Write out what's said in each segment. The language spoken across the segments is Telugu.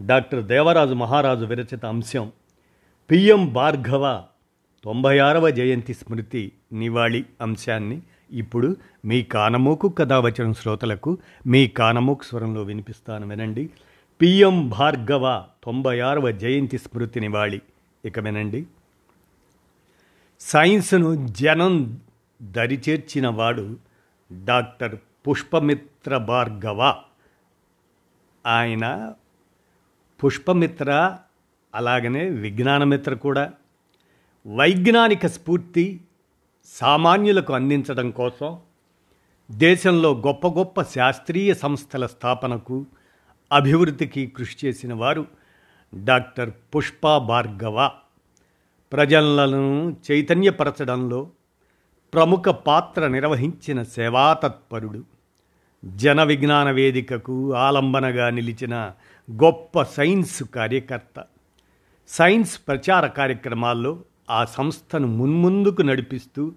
డాక్టర్ దేవరాజు మహారాజు విరచిత అంశం. పిఎం భార్గవ తొంభై ఆరవ జయంతి స్మృతి నివాళి అంశాన్ని ఇప్పుడు మీ కానమోకు కథావచనం శ్రోతలకు మీ కానమోకు స్వరంలో వినిపిస్తాను వినండి. పిఎం భార్గవ తొంభై ఆరవ జయంతి స్మృతి నివాళి. ఇక వినండి. సైన్స్ను జనం దరిచేర్చిన వాడు డాక్టర్ పుష్పమిత్ర భార్గవ. ఆయన పుష్పమిత్ర అలాగనే విజ్ఞానమిత్ర కూడా వైజ్ఞానిక స్ఫూర్తి సామాన్యులకు అందించడం కోసం దేశంలో గొప్ప గొప్ప శాస్త్రీయ సంస్థల స్థాపనకు అభివృద్ధికి కృషి చేసిన వారు డాక్టర్ పుష్ప భార్గవ. ప్రజలను చైతన్యపరచడంలో ప్రముఖ పాత్ర నిర్వహించిన సేవాతత్పరుడు జన విజ్ఞాన వేదికకు ఆలంబనగా నిలిచిన గొప్ప సైన్స్ కార్యకర్త. సైన్స్ ప్రచార కార్యక్రమాల్లో ఆ సంస్థను మున్ముందుకు నడిపిస్తూ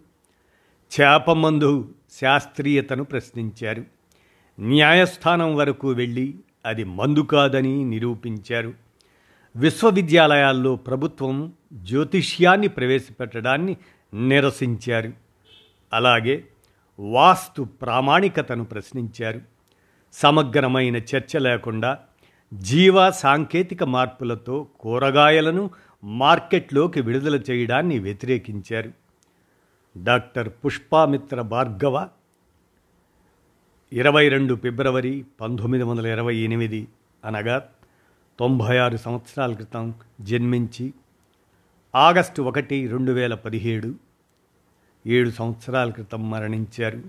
చేపమందు శాస్త్రీయతను ప్రశ్నించారు. న్యాయస్థానం వరకు వెళ్ళి అది మందు కాదని నిరూపించారు. విశ్వవిద్యాలయాల్లో ప్రభుత్వం జ్యోతిష్యాన్ని ప్రవేశపెట్టడాన్ని నిరసించారు. అలాగే వాస్తు ప్రామాణికతను ప్రశ్నించారు. సమగ్రమైన చర్చ లేకుండా జీవ సాంకేతిక మార్పులతో కూరగాయలను మార్కెట్లోకి విడుదల చేయడాన్ని వ్యతిరేకించారు. డాక్టర్ పుష్పామిత్ర భార్గవ ఇరవై రెండు ఫిబ్రవరి పంతొమ్మిది వందల ఇరవై ఎనిమిది అనగా తొంభై ఆరు సంవత్సరాల క్రితం జన్మించి ఆగస్టు ఒకటి రెండు వేల పదిహేడు ఏడు సంవత్సరాల క్రితం మరణించారు.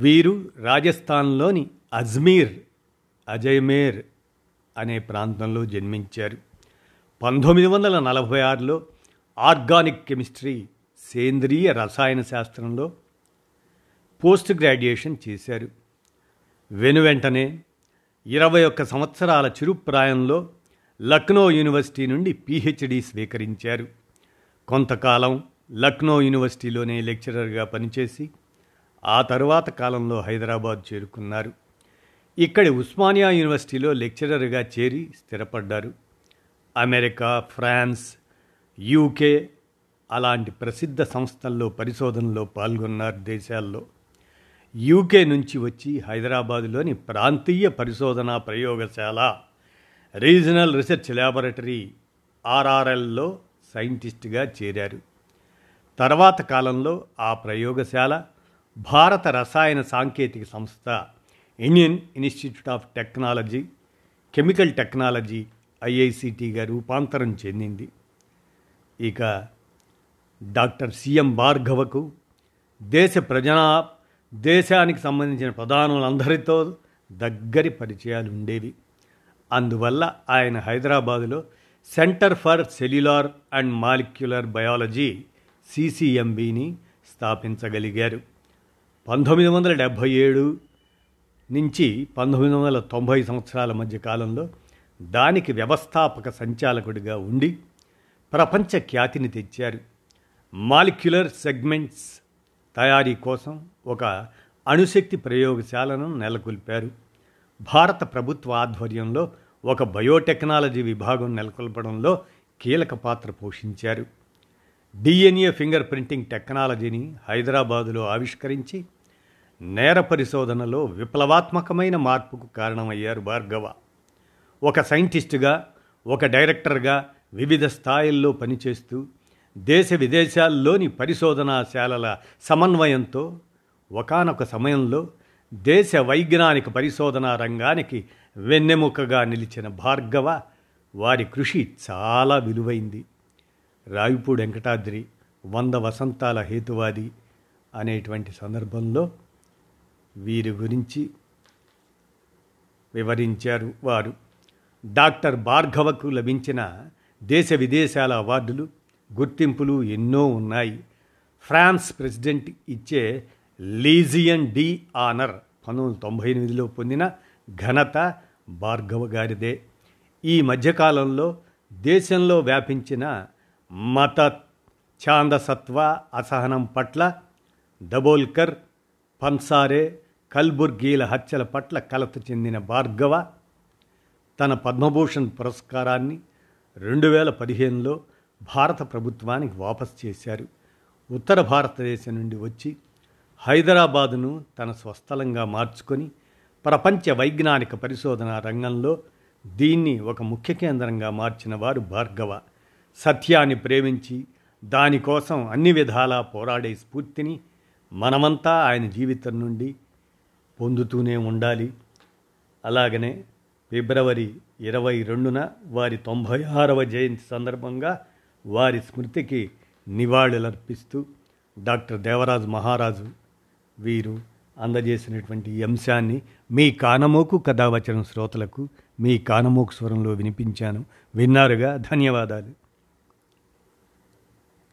వీరు రాజస్థాన్లోని అజ్మీర్ అజయ్మేర్ అనే ప్రాంతంలో జన్మించారు. పంతొమ్మిది వందల నలభై ఆరులో ఆర్గానిక్ కెమిస్ట్రీ సేంద్రియ రసాయన శాస్త్రంలో పోస్ట్ గ్రాడ్యుయేషన్ చేశారు. వెనువెంటనే ఇరవై ఒక్క సంవత్సరాల చిరుప్రాయంలో లక్నో యూనివర్సిటీ నుండి పిహెచ్డి స్వీకరించారు. కొంతకాలం లక్నో యూనివర్సిటీలోనే లెక్చరర్గా పనిచేసి ఆ తరువాత కాలంలో హైదరాబాద్ చేరుకున్నారు. ఇక్కడి ఉస్మానియా యూనివర్సిటీలో లెక్చరర్గా చేరి స్థిరపడ్డారు. అమెరికా ఫ్రాన్స్ యూకే అలాంటి ప్రసిద్ధ సంస్థల్లో పరిశోధనలో పాల్గొన్నారు దేశాల్లో. యూకే నుంచి వచ్చి హైదరాబాదులోని ప్రాంతీయ పరిశోధనా ప్రయోగశాల రీజనల్ రీసెర్చ్ ల్యాబొరేటరీ ఆర్ఆర్ఎల్లో సైంటిస్ట్గా చేరారు. తర్వాత కాలంలో ఆ ప్రయోగశాల భారత రసాయన సాంకేతిక సంస్థ Indian institute of technology chemical technology ఐఐసిటీగా రూపాంతరం చెందింది. ఇక డాక్టర్ సిఎం భార్గవకు దేశ ప్రజా దేశానికి సంబంధించిన ప్రధానులందరితో దగ్గరి పరిచయాలు ఉండేవి అందువల్ల ఆయన హైదరాబాదులో centre for cellular and molecular biology సిసిఎంబిని స్థాపించగలిగారు. పంతొమ్మిది వందల డెబ్భై ఏడు నుంచి పంతొమ్మిది వందల తొంభై సంవత్సరాల మధ్య కాలంలో దానికి వ్యవస్థాపక సంచాలకుడిగా ఉండి ప్రపంచ ఖ్యాతిని తెచ్చారు. మాలిక్యులర్ సెగ్మెంట్స్ తయారీ కోసం ఒక అణుశక్తి ప్రయోగశాలను నెలకొల్పారు. భారత ప్రభుత్వ ఆధ్వర్యంలో ఒక బయోటెక్నాలజీ విభాగం నెలకొల్పడంలో కీలక పాత్ర పోషించారు. డిఎన్ఏ ఫింగర్ ప్రింటింగ్ టెక్నాలజీని హైదరాబాదులో ఆవిష్కరించి నేర పరిశోధనలో విప్లవాత్మకమైన మార్పుకు కారణమయ్యారు భార్గవ. ఒక సైంటిస్టుగా ఒక డైరెక్టర్గా వివిధ స్థాయిల్లో పనిచేస్తూ దేశ విదేశాల్లోని పరిశోధనాశాలల సమన్వయంతో ఒకనొక సమయంలో దేశ వైజ్ఞానిక పరిశోధనా రంగానికి వెన్నెముకగా నిలిచిన భార్గవ వారి కృషి చాలా విలువైంది. రాయపూడి వెంకటాద్రి వంద వసంతాల హేతువాది అనేటువంటి సందర్భంలో వీరి గురించి వివరించారు వారు. డాక్టర్ భార్గవకు లభించిన దేశ విదేశాల అవార్డులు గుర్తింపులు ఎన్నో ఉన్నాయి. ఫ్రాన్స్ ప్రెసిడెంట్ ఇచ్చే లీజియన్ డి ఆనర్ పంతొమ్మిది వందల తొంభై ఎనిమిదిలో పొందిన ఘనత భార్గవ గారిదే. ఈ మధ్యకాలంలో దేశంలో వ్యాపించిన మత ఛాందసత్వ అసహనం పట్ల దబోల్కర్ పన్సారే కల్బుర్గీల హత్యల పట్ల కలత చెందిన భార్గవ తన పద్మభూషణ్ పురస్కారాన్ని రెండు వేల పదిహేనులో భారత ప్రభుత్వానికి వాపసు చేశారు. ఉత్తర భారతదేశం నుండి వచ్చి హైదరాబాదును తన స్వస్థలంగా మార్చుకొని ప్రపంచ వైజ్ఞానిక పరిశోధన రంగంలో దీన్ని ఒక ముఖ్య కేంద్రంగా మార్చిన వారు భార్గవ. సత్యాన్ని ప్రేమించి దానికోసం అన్ని విధాలా పోరాడే స్ఫూర్తిని మనమంతా ఆయన జీవితం నుండి పొందుతూనే ఉండాలి. అలాగనే ఫిబ్రవరి ఇరవై రెండున వారి తొంభై ఆరవ జయంతి సందర్భంగా వారి స్మృతికి నివాళులర్పిస్తూ డాక్టర్ దేవరాజు మహారాజు వీరు అందజేసినటువంటి అంశాన్ని మీ కానమోకు కథావచనం శ్రోతలకు మీ కానమోకు స్వరంలో వినిపించాను. విన్నారుగా? ధన్యవాదాలు.